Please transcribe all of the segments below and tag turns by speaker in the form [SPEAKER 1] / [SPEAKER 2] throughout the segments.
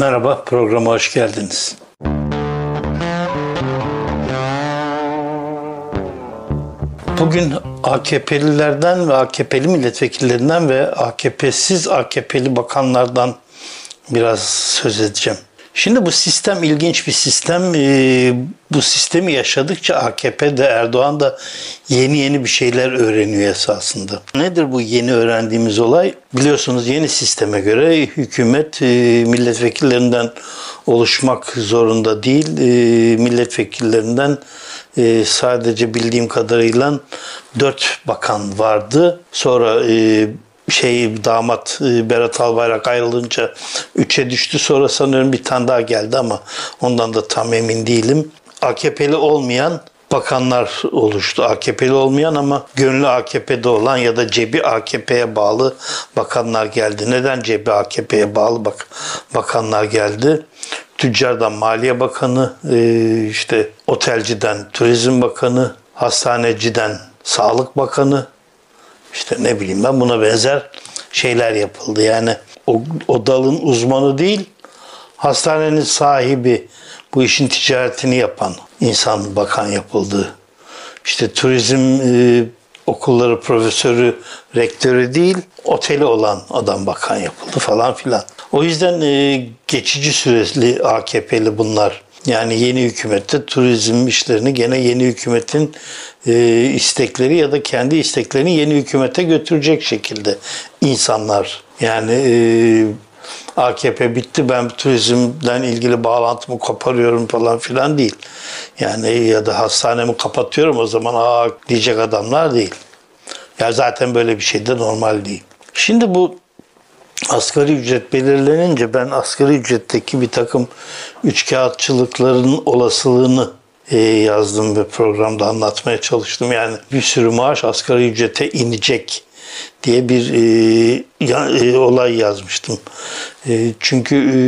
[SPEAKER 1] Merhaba, programa hoş geldiniz. Bugün AKP'lilerden ve AKP'li milletvekillerinden ve AKP'siz AKP'li bakanlardan biraz söz edeceğim. Şimdi bu sistem ilginç bir sistem. Ee, bu sistemi yaşadıkça AKP de Erdoğan da yeni yeni bir şeyler öğreniyor esasında. Nedir bu yeni öğrendiğimiz olay? Biliyorsunuz yeni sisteme göre hükümet e, milletvekillerinden oluşmak zorunda değil. E, milletvekillerinden e, sadece bildiğim kadarıyla dört bakan vardı. Sonra şey damat e, Berat Albayrak ayrılınca 3'e düştü. Sonra sanıyorum bir tane daha geldi ama ondan da tam emin değilim. AKP'li olmayan bakanlar oluştu. AKP'li olmayan ama gönlü AKP'de olan ya da cebi AKP'ye bağlı bakanlar geldi. Neden cebi AKP'ye bağlı bak bakanlar geldi? Tüccardan Maliye Bakanı, e, işte otelciden Turizm Bakanı, hastaneciden Sağlık Bakanı, işte ne bileyim ben buna benzer şeyler yapıldı. Yani o, o dalın uzmanı değil, hastanenin sahibi, bu işin ticaretini yapan insan bakan yapıldı. İşte turizm e, okulları profesörü, rektörü değil, oteli olan adam bakan yapıldı falan filan. O yüzden e, geçici süreli AKP'li bunlar. Yani yeni hükümette turizm işlerini gene yeni hükümetin e, istekleri ya da kendi isteklerini yeni hükümete götürecek şekilde insanlar. Yani e, AKP bitti ben turizmden ilgili bağlantımı koparıyorum falan filan değil. Yani ya da hastanemi kapatıyorum o zaman aa diyecek adamlar değil. Ya zaten böyle bir şey de normal değil. Şimdi bu asgari ücret belirlenince ben asgari ücretteki bir takım üçkağıtçılıkların olasılığını e, yazdım ve programda anlatmaya çalıştım. Yani bir sürü maaş asgari ücrete inecek diye bir e, ya, e, olay yazmıştım. E, çünkü e,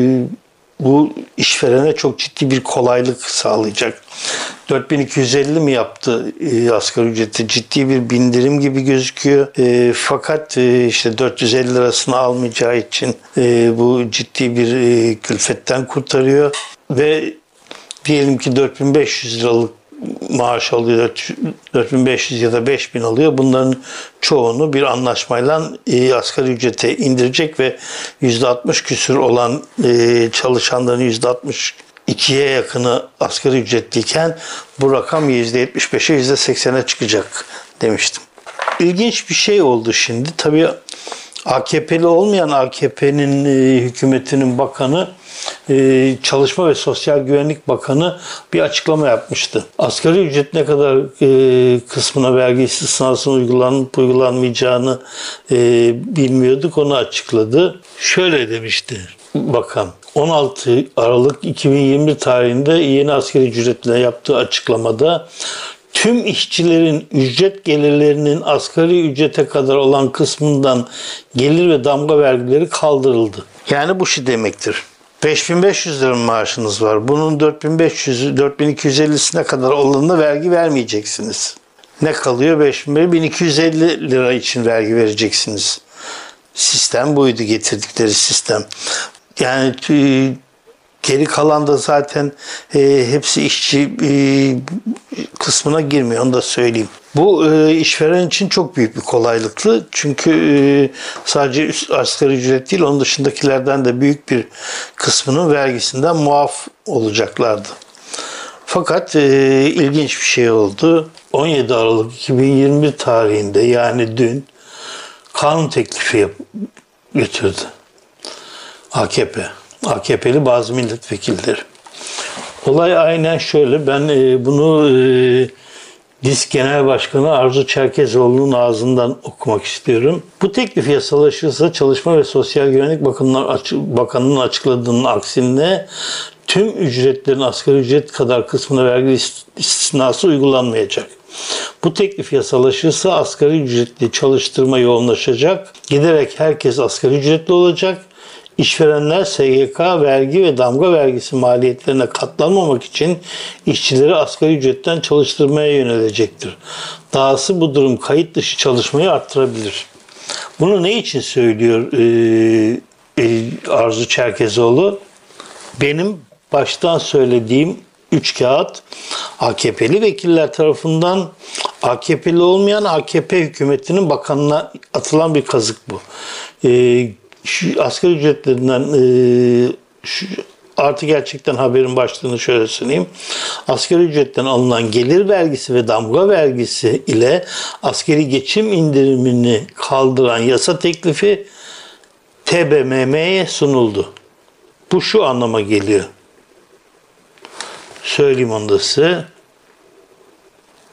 [SPEAKER 1] bu işverene çok ciddi bir kolaylık sağlayacak. 4250 mi yaptı e, asgari ücreti? Ciddi bir bindirim gibi gözüküyor. E, fakat e, işte 450 lirasını almayacağı için e, bu ciddi bir e, külfetten kurtarıyor. Ve diyelim ki 4500 liralık maaş alıyor, 4500 ya da 5000 alıyor. Bunların çoğunu bir anlaşmayla e, asgari ücrete indirecek ve %60 küsür olan e, çalışanların %62'ye yakını asgari ücretliyken bu rakam %75'e %80'e çıkacak demiştim. İlginç bir şey oldu şimdi. Tabii AKP'li olmayan AKP'nin e, hükümetinin bakanı e, Çalışma ve Sosyal Güvenlik Bakanı bir açıklama yapmıştı. Asgari ücret ne kadar e, kısmına vergi istisnasının uygulanıp uygulanmayacağını e, bilmiyorduk. Onu açıkladı. Şöyle demişti bakan. 16 Aralık 2020 tarihinde yeni asgari ücretine yaptığı açıklamada tüm işçilerin ücret gelirlerinin asgari ücrete kadar olan kısmından gelir ve damga vergileri kaldırıldı. Yani bu şu demektir. 5500 lira maaşınız var. Bunun 4500 4250'sine kadar olanına vergi vermeyeceksiniz. Ne kalıyor? 5250 lira için vergi vereceksiniz. Sistem buydu getirdikleri sistem. Yani Geri kalan da zaten e, hepsi işçi e, kısmına girmiyor onu da söyleyeyim. Bu e, işveren için çok büyük bir kolaylıklı. Çünkü e, sadece üst asgari ücret değil onun dışındakilerden de büyük bir kısmının vergisinden muaf olacaklardı. Fakat e, ilginç bir şey oldu. 17 Aralık 2021 tarihinde yani dün kanun teklifi yap- götürdü AKP. AKP'li bazı milletvekilleri. Olay aynen şöyle. Ben e, bunu e, DİSK Genel Başkanı Arzu Çerkezoğlu'nun ağzından okumak istiyorum. Bu teklif yasalaşırsa Çalışma ve Sosyal Güvenlik Bakanı'nın açıkladığının aksine tüm ücretlerin asgari ücret kadar kısmına vergi istisnası uygulanmayacak. Bu teklif yasalaşırsa asgari ücretli çalıştırma yoğunlaşacak. Giderek herkes asgari ücretli olacak İşverenler SGK vergi ve damga vergisi maliyetlerine katlanmamak için işçileri asgari ücretten çalıştırmaya yönelecektir. Dahası bu durum kayıt dışı çalışmayı arttırabilir. Bunu ne için söylüyor e, e, Arzu Çerkezoğlu? benim baştan söylediğim üç kağıt AKP'li vekiller tarafından AKP'li olmayan AKP hükümetinin bakanına atılan bir kazık bu. Ee, şu asgari ücretlerinden e, şu, artı gerçekten haberin başlığını şöyle sunayım. Asgari ücretten alınan gelir vergisi ve damga vergisi ile askeri geçim indirimini kaldıran yasa teklifi TBMM'ye sunuldu. Bu şu anlama geliyor. Söyleyeyim onu da size.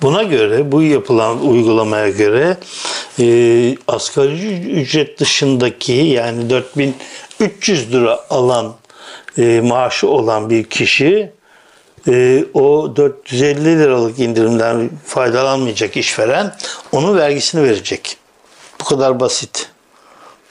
[SPEAKER 1] Buna göre, bu yapılan uygulamaya göre e, asgari ücret dışındaki yani 4300 lira alan e, maaşı olan bir kişi e, o 450 liralık indirimden faydalanmayacak işveren onun vergisini verecek. Bu kadar basit.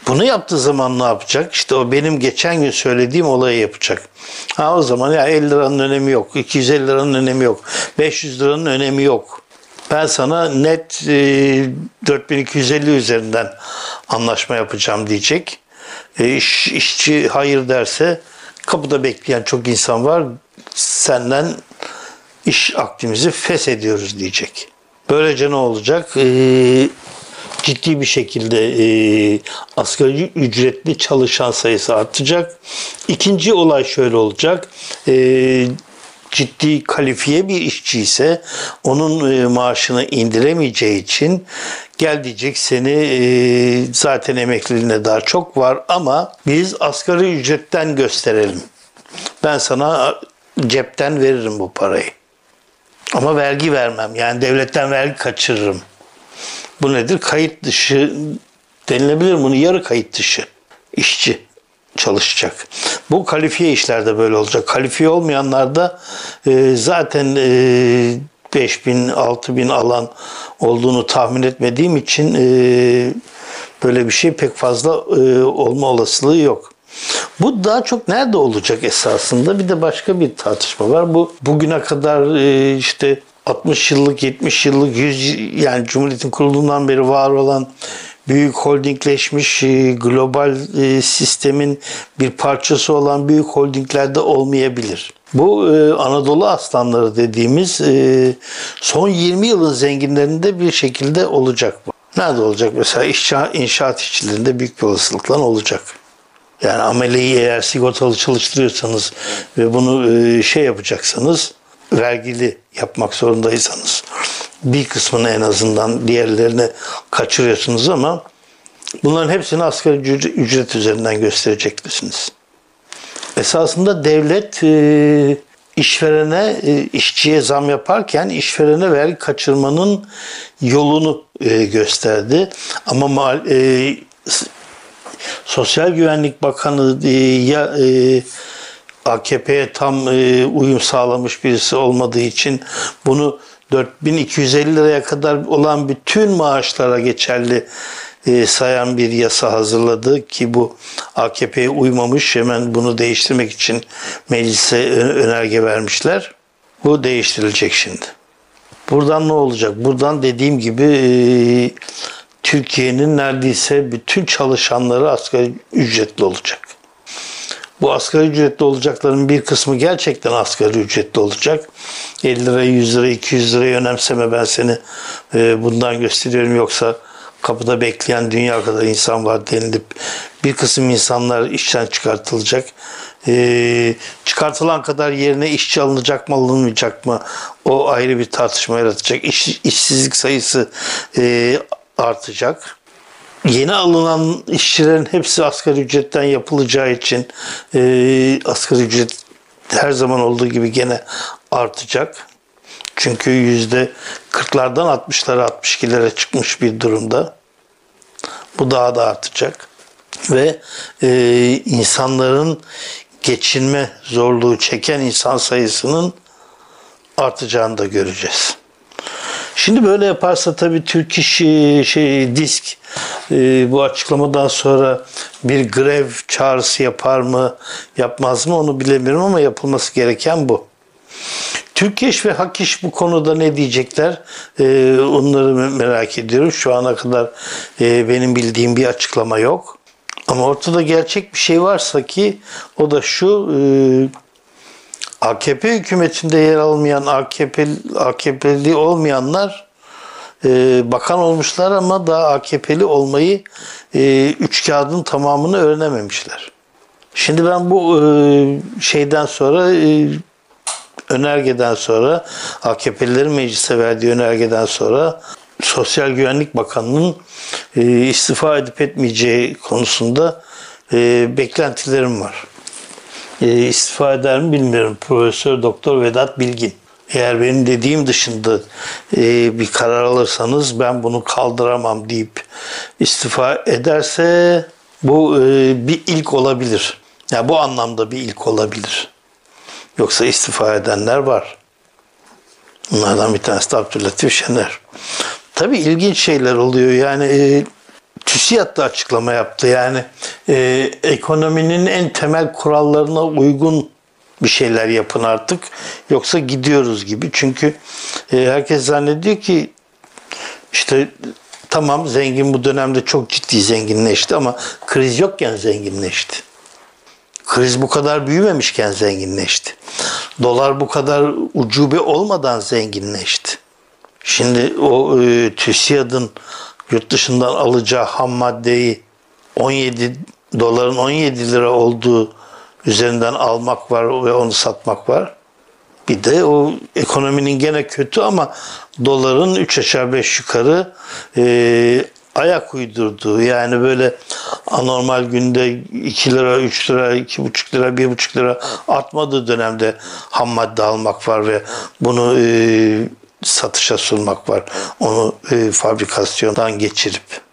[SPEAKER 1] Bunu yaptığı zaman ne yapacak? İşte o benim geçen gün söylediğim olayı yapacak. Ha o zaman ya 50 liranın önemi yok, 250 liranın önemi yok, 500 liranın önemi yok. Ben sana net e, 4250 üzerinden anlaşma yapacağım diyecek. E, iş, işçi hayır derse kapıda bekleyen çok insan var. Senden iş akdimizi feshediyoruz diyecek. Böylece ne olacak? Ee, ciddi bir şekilde e, asgari ücretli çalışan sayısı artacak. İkinci olay şöyle olacak. E, ciddi kalifiye bir işçi ise onun e, maaşını indiremeyeceği için gel diyecek seni e, zaten emekliliğine daha çok var ama biz asgari ücretten gösterelim. Ben sana cepten veririm bu parayı. Ama vergi vermem. Yani devletten vergi kaçırırım. Bu nedir? Kayıt dışı denilebilir bunu yarı kayıt dışı işçi çalışacak. Bu kalifiye işlerde böyle olacak. Kalifiye olmayanlarda e, zaten e, 5 bin, 6 bin alan olduğunu tahmin etmediğim için e, böyle bir şey pek fazla e, olma olasılığı yok. Bu daha çok nerede olacak esasında? Bir de başka bir tartışma var. Bu bugüne kadar e, işte 60 yıllık, 70 yıllık, 100 yani Cumhuriyet'in kurulduğundan beri var olan büyük holdingleşmiş e, global e, sistemin bir parçası olan büyük holdinglerde olmayabilir. Bu Anadolu aslanları dediğimiz son 20 yılın zenginlerinde bir şekilde olacak bu. Nerede olacak? Mesela inşaat işçilerinde büyük bir olasılıkla olacak. Yani ameleyi eğer sigortalı çalıştırıyorsanız ve bunu e, şey yapacaksanız vergili yapmak zorundaysanız bir kısmını en azından diğerlerini kaçırıyorsunuz ama bunların hepsini asgari ücret üzerinden göstereceklisiniz. Esasında devlet e, işverene, e, işçiye zam yaparken işverene vergi kaçırmanın yolunu gösterdi. Ama mal, Sosyal Güvenlik Bakanı e, ya e, AKP'ye tam e, uyum sağlamış birisi olmadığı için bunu 4250 liraya kadar olan bütün maaşlara geçerli e, sayan bir yasa hazırladı ki bu AKP'ye uymamış hemen bunu değiştirmek için meclise önerge vermişler. Bu değiştirilecek şimdi. Buradan ne olacak? Buradan dediğim gibi e, Türkiye'nin neredeyse bütün çalışanları asgari ücretli olacak. Bu asgari ücretli olacakların bir kısmı gerçekten asgari ücretli olacak. 50 lira, 100 lira, 200 lirayı önemseme ben seni e, bundan gösteriyorum yoksa kapıda bekleyen dünya kadar insan var denilip bir kısım insanlar işten çıkartılacak. Ee, çıkartılan kadar yerine işçi alınacak mı alınmayacak mı o ayrı bir tartışma yaratacak. İş, işsizlik sayısı e, artacak. Yeni alınan işçilerin hepsi asgari ücretten yapılacağı için e, asgari ücret her zaman olduğu gibi gene artacak. Çünkü yüzde 40'lardan 60'lara 62'lere çıkmış bir durumda. Bu daha da artacak. Ve e, insanların geçinme zorluğu çeken insan sayısının artacağını da göreceğiz. Şimdi böyle yaparsa tabii Türk İş şey disk e, bu açıklamadan sonra bir grev çağrısı yapar mı yapmaz mı onu bilemiyorum ama yapılması gereken bu. Türk İş ve Hak İş bu konuda ne diyecekler? Ee, onları merak ediyorum. Şu ana kadar e, benim bildiğim bir açıklama yok. Ama ortada gerçek bir şey varsa ki o da şu e, AKP hükümetinde yer almayan AKP AKP'li olmayanlar e, bakan olmuşlar ama daha AKP'li olmayı e, üç kağıdın tamamını öğrenememişler. Şimdi ben bu e, şeyden sonra e, önergeden sonra AKP'lilerin meclise verdiği önergeden sonra Sosyal Güvenlik Bakanı'nın e, istifa edip etmeyeceği konusunda e, beklentilerim var. E, istifa eder mi bilmiyorum. Profesör Doktor Vedat Bilgin. Eğer benim dediğim dışında e, bir karar alırsanız ben bunu kaldıramam deyip istifa ederse bu e, bir ilk olabilir. Yani bu anlamda bir ilk olabilir. Yoksa istifa edenler var. Bunlardan bir tanesi de Abdülatif Şener. Tabii ilginç şeyler oluyor. Yani e, TÜSİAD da açıklama yaptı. Yani e, ekonominin en temel kurallarına uygun bir şeyler yapın artık. Yoksa gidiyoruz gibi. Çünkü e, herkes zannediyor ki işte tamam zengin bu dönemde çok ciddi zenginleşti ama kriz yokken zenginleşti. Kriz bu kadar büyümemişken zenginleşti. Dolar bu kadar ucube olmadan zenginleşti. Şimdi o e, TÜSİAD'ın yurt dışından alacağı ham maddeyi 17 doların 17 lira olduğu üzerinden almak var ve onu satmak var. Bir de o ekonominin gene kötü ama doların 3 aşağı 5 yukarı e, ayak uydurduğu yani böyle anormal günde 2 lira, 3 lira, 2,5 lira, 1,5 lira artmadığı dönemde ham madde almak var ve bunu e, satışa sunmak var. Onu e, fabrikasyondan geçirip.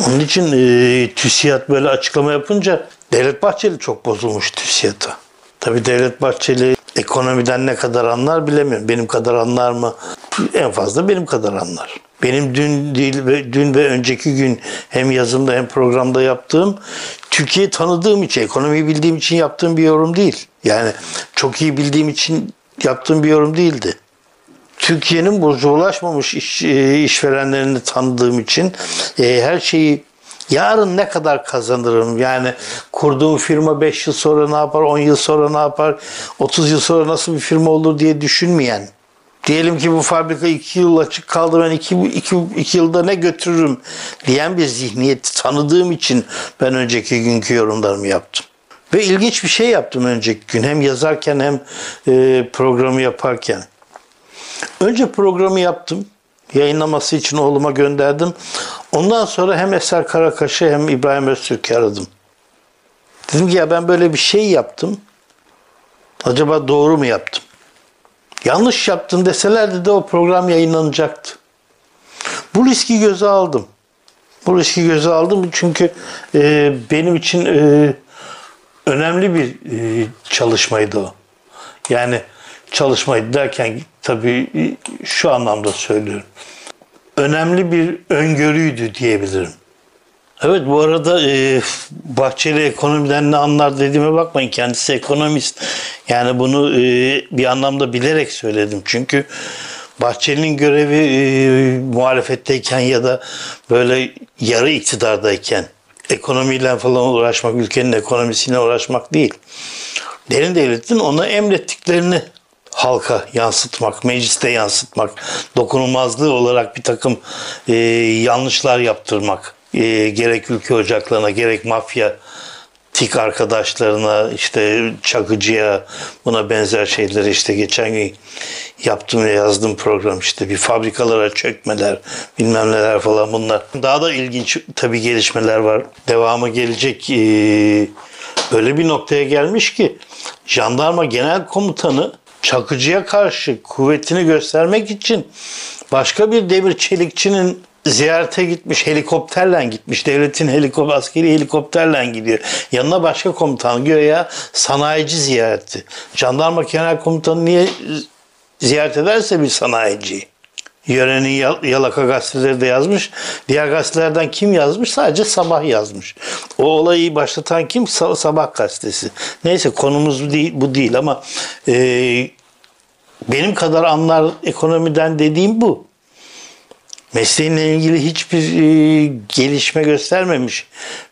[SPEAKER 1] Onun için e, TÜSİAD böyle açıklama yapınca Devlet Bahçeli çok bozulmuş TÜSİAD'a. Tabi Devlet Bahçeli ekonomiden ne kadar anlar bilemiyorum. Benim kadar anlar mı? En fazla benim kadar anlar. Benim dün değil ve dün ve önceki gün hem yazımda hem programda yaptığım Türkiye'yi tanıdığım için, ekonomiyi bildiğim için yaptığım bir yorum değil. Yani çok iyi bildiğim için yaptığım bir yorum değildi. Türkiye'nin burjuvalaşmamış iş, e, işverenlerini tanıdığım için e, her şeyi yarın ne kadar kazanırım yani kurduğum firma 5 yıl sonra ne yapar 10 yıl sonra ne yapar 30 yıl sonra nasıl bir firma olur diye düşünmeyen diyelim ki bu fabrika 2 yıl açık kaldı ben 2 2 2 yılda ne götürürüm diyen bir zihniyeti tanıdığım için ben önceki günkü yorumlarımı yaptım. Ve ilginç bir şey yaptım önceki gün hem yazarken hem e, programı yaparken. Önce programı yaptım. Yayınlaması için oğluma gönderdim. Ondan sonra hem Eser Karakaş'ı hem İbrahim Öztürk'ü aradım. Dedim ki ya ben böyle bir şey yaptım. Acaba doğru mu yaptım? Yanlış yaptım deselerdi de o program yayınlanacaktı. Bu riski göze aldım. Bu riski göze aldım çünkü e, benim için e, önemli bir e, çalışmaydı o. Yani çalışmaydı derken tabii şu anlamda söylüyorum. Önemli bir öngörüydü diyebilirim. Evet bu arada e, Bahçeli ekonomiden ne anlar dediğime bakmayın. Kendisi ekonomist. Yani bunu e, bir anlamda bilerek söyledim. Çünkü Bahçeli'nin görevi e, muhalefetteyken ya da böyle yarı iktidardayken ekonomiyle falan uğraşmak, ülkenin ekonomisiyle uğraşmak değil. Derin devletin ona emrettiklerini halka yansıtmak, mecliste yansıtmak, dokunulmazlığı olarak bir takım e, yanlışlar yaptırmak, e, gerek ülke ocaklarına gerek mafya tik arkadaşlarına işte çakıcıya buna benzer şeyleri işte geçen gün yaptım ve yazdım program işte bir fabrikalara çökmeler bilmem neler falan bunlar. Daha da ilginç tabii gelişmeler var. Devamı gelecek. Ee, bir noktaya gelmiş ki jandarma genel komutanı Çakıcı'ya karşı kuvvetini göstermek için başka bir demir çelikçinin ziyarete gitmiş helikopterle gitmiş. Devletin helikopter, askeri helikopterle gidiyor. Yanına başka komutan ya sanayici ziyareti. Jandarma genel komutanı niye ziyaret ederse bir sanayici. Yörenin Yalaka gazeteleri de yazmış. Diğer gazetelerden kim yazmış? Sadece Sabah yazmış. O olayı başlatan kim? Sabah gazetesi. Neyse konumuz bu değil, bu değil ama e, benim kadar anlar ekonomiden dediğim bu. mesleğinle ilgili hiçbir e, gelişme göstermemiş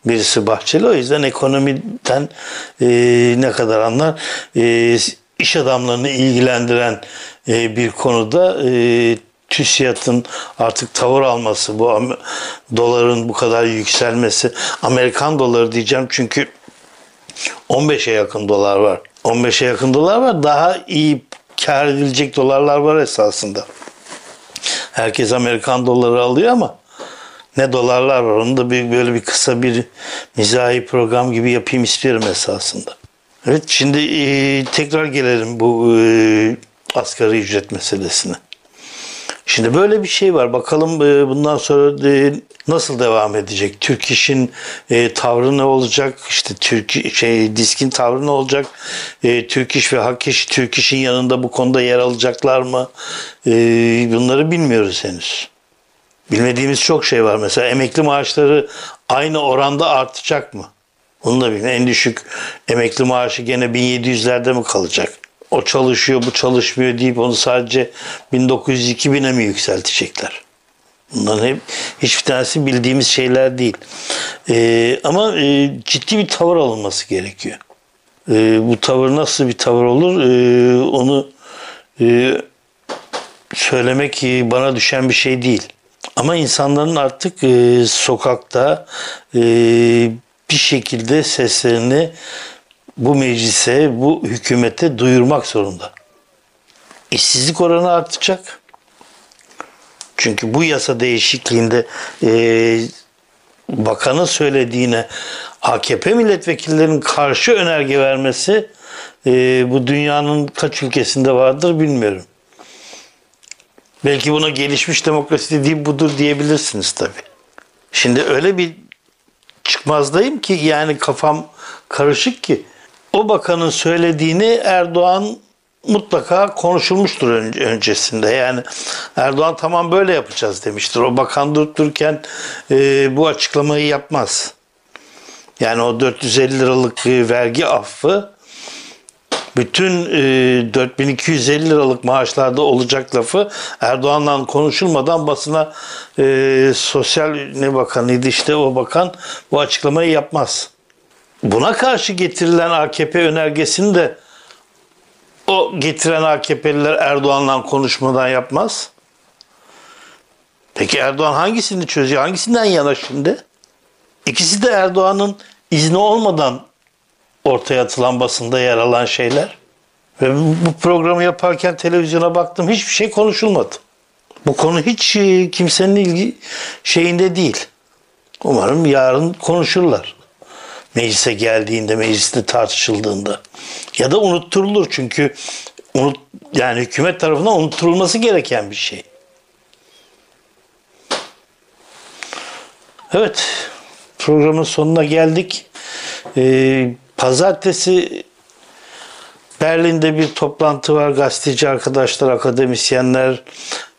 [SPEAKER 1] birisi Bahçeli. O yüzden ekonomiden e, ne kadar anlar e, iş adamlarını ilgilendiren e, bir konuda e, TÜSİAD'ın artık tavır alması, bu doların bu kadar yükselmesi, Amerikan doları diyeceğim çünkü 15'e yakın dolar var. 15'e yakın dolar var. Daha iyi kar edilecek dolarlar var esasında. Herkes Amerikan doları alıyor ama ne dolarlar var. Onu da bir, böyle bir kısa bir mizahi program gibi yapayım istiyorum esasında. Evet şimdi e, tekrar gelelim bu e, asgari ücret meselesine. Şimdi böyle bir şey var. Bakalım e, bundan sonra e, nasıl devam edecek? Türk İş'in e, tavrı ne olacak? İşte Türk şey Disk'in tavrı ne olacak? Türk İş ve Hak İş Türk İş'in yanında bu konuda yer alacaklar mı? Bunları bilmiyoruz henüz. Bilmediğimiz çok şey var. Mesela emekli maaşları aynı oranda artacak mı? Bunu da bilmiyorum. En düşük emekli maaşı gene 1700'lerde mi kalacak? O çalışıyor bu çalışmıyor deyip onu sadece 1900-2000'e mi yükseltecekler? Bunların hep hiçbir tanesi bildiğimiz şeyler değil. Ee, ama e, ciddi bir tavır alınması gerekiyor. E, bu tavır nasıl bir tavır olur e, onu e, söylemek e, bana düşen bir şey değil. Ama insanların artık e, sokakta e, bir şekilde seslerini bu meclise, bu hükümete duyurmak zorunda. İşsizlik oranı artacak. Çünkü bu yasa değişikliğinde e, bakanın söylediğine AKP milletvekillerinin karşı önerge vermesi e, bu dünyanın kaç ülkesinde vardır bilmiyorum. Belki buna gelişmiş demokrasi dediğim budur diyebilirsiniz tabi. Şimdi öyle bir çıkmazdayım ki yani kafam karışık ki o bakanın söylediğini Erdoğan mutlaka konuşulmuştur öncesinde. Yani Erdoğan tamam böyle yapacağız demiştir. O bakan durup dururken e, bu açıklamayı yapmaz. Yani o 450 liralık vergi affı bütün e, 4250 liralık maaşlarda olacak lafı Erdoğan'la konuşulmadan basına e, sosyal ne bakanıydı işte o bakan bu açıklamayı yapmaz. Buna karşı getirilen AKP önergesini de o getiren AKP'liler Erdoğan'la konuşmadan yapmaz. Peki Erdoğan hangisini çözüyor? Hangisinden yana şimdi? İkisi de Erdoğan'ın izni olmadan ortaya atılan basında yer alan şeyler. Ve bu programı yaparken televizyona baktım hiçbir şey konuşulmadı. Bu konu hiç e, kimsenin ilgi şeyinde değil. Umarım yarın konuşurlar meclise geldiğinde, mecliste tartışıldığında ya da unutturulur çünkü unut yani hükümet tarafından unutturulması gereken bir şey. Evet, programın sonuna geldik. Ee, pazartesi Berlin'de bir toplantı var. Gazeteci arkadaşlar, akademisyenler,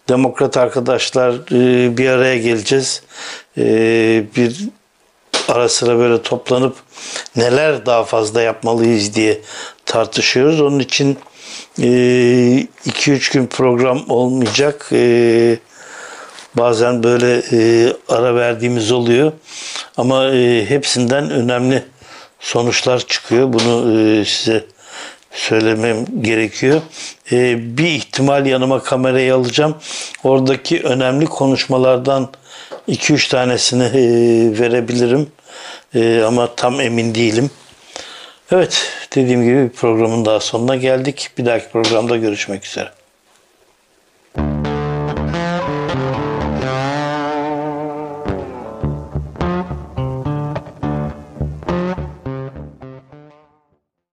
[SPEAKER 1] demokrat arkadaşlar e, bir araya geleceğiz. E, bir ara sıra böyle toplanıp neler daha fazla yapmalıyız diye tartışıyoruz. Onun için 2-3 e, gün program olmayacak. E, bazen böyle e, ara verdiğimiz oluyor. Ama hepsinden önemli sonuçlar çıkıyor. Bunu size söylemem gerekiyor. bir ihtimal yanıma kamerayı alacağım. Oradaki önemli konuşmalardan 2-3 tanesini e, verebilirim e, ama tam emin değilim. Evet dediğim gibi programın daha sonuna geldik. Bir dahaki programda görüşmek üzere.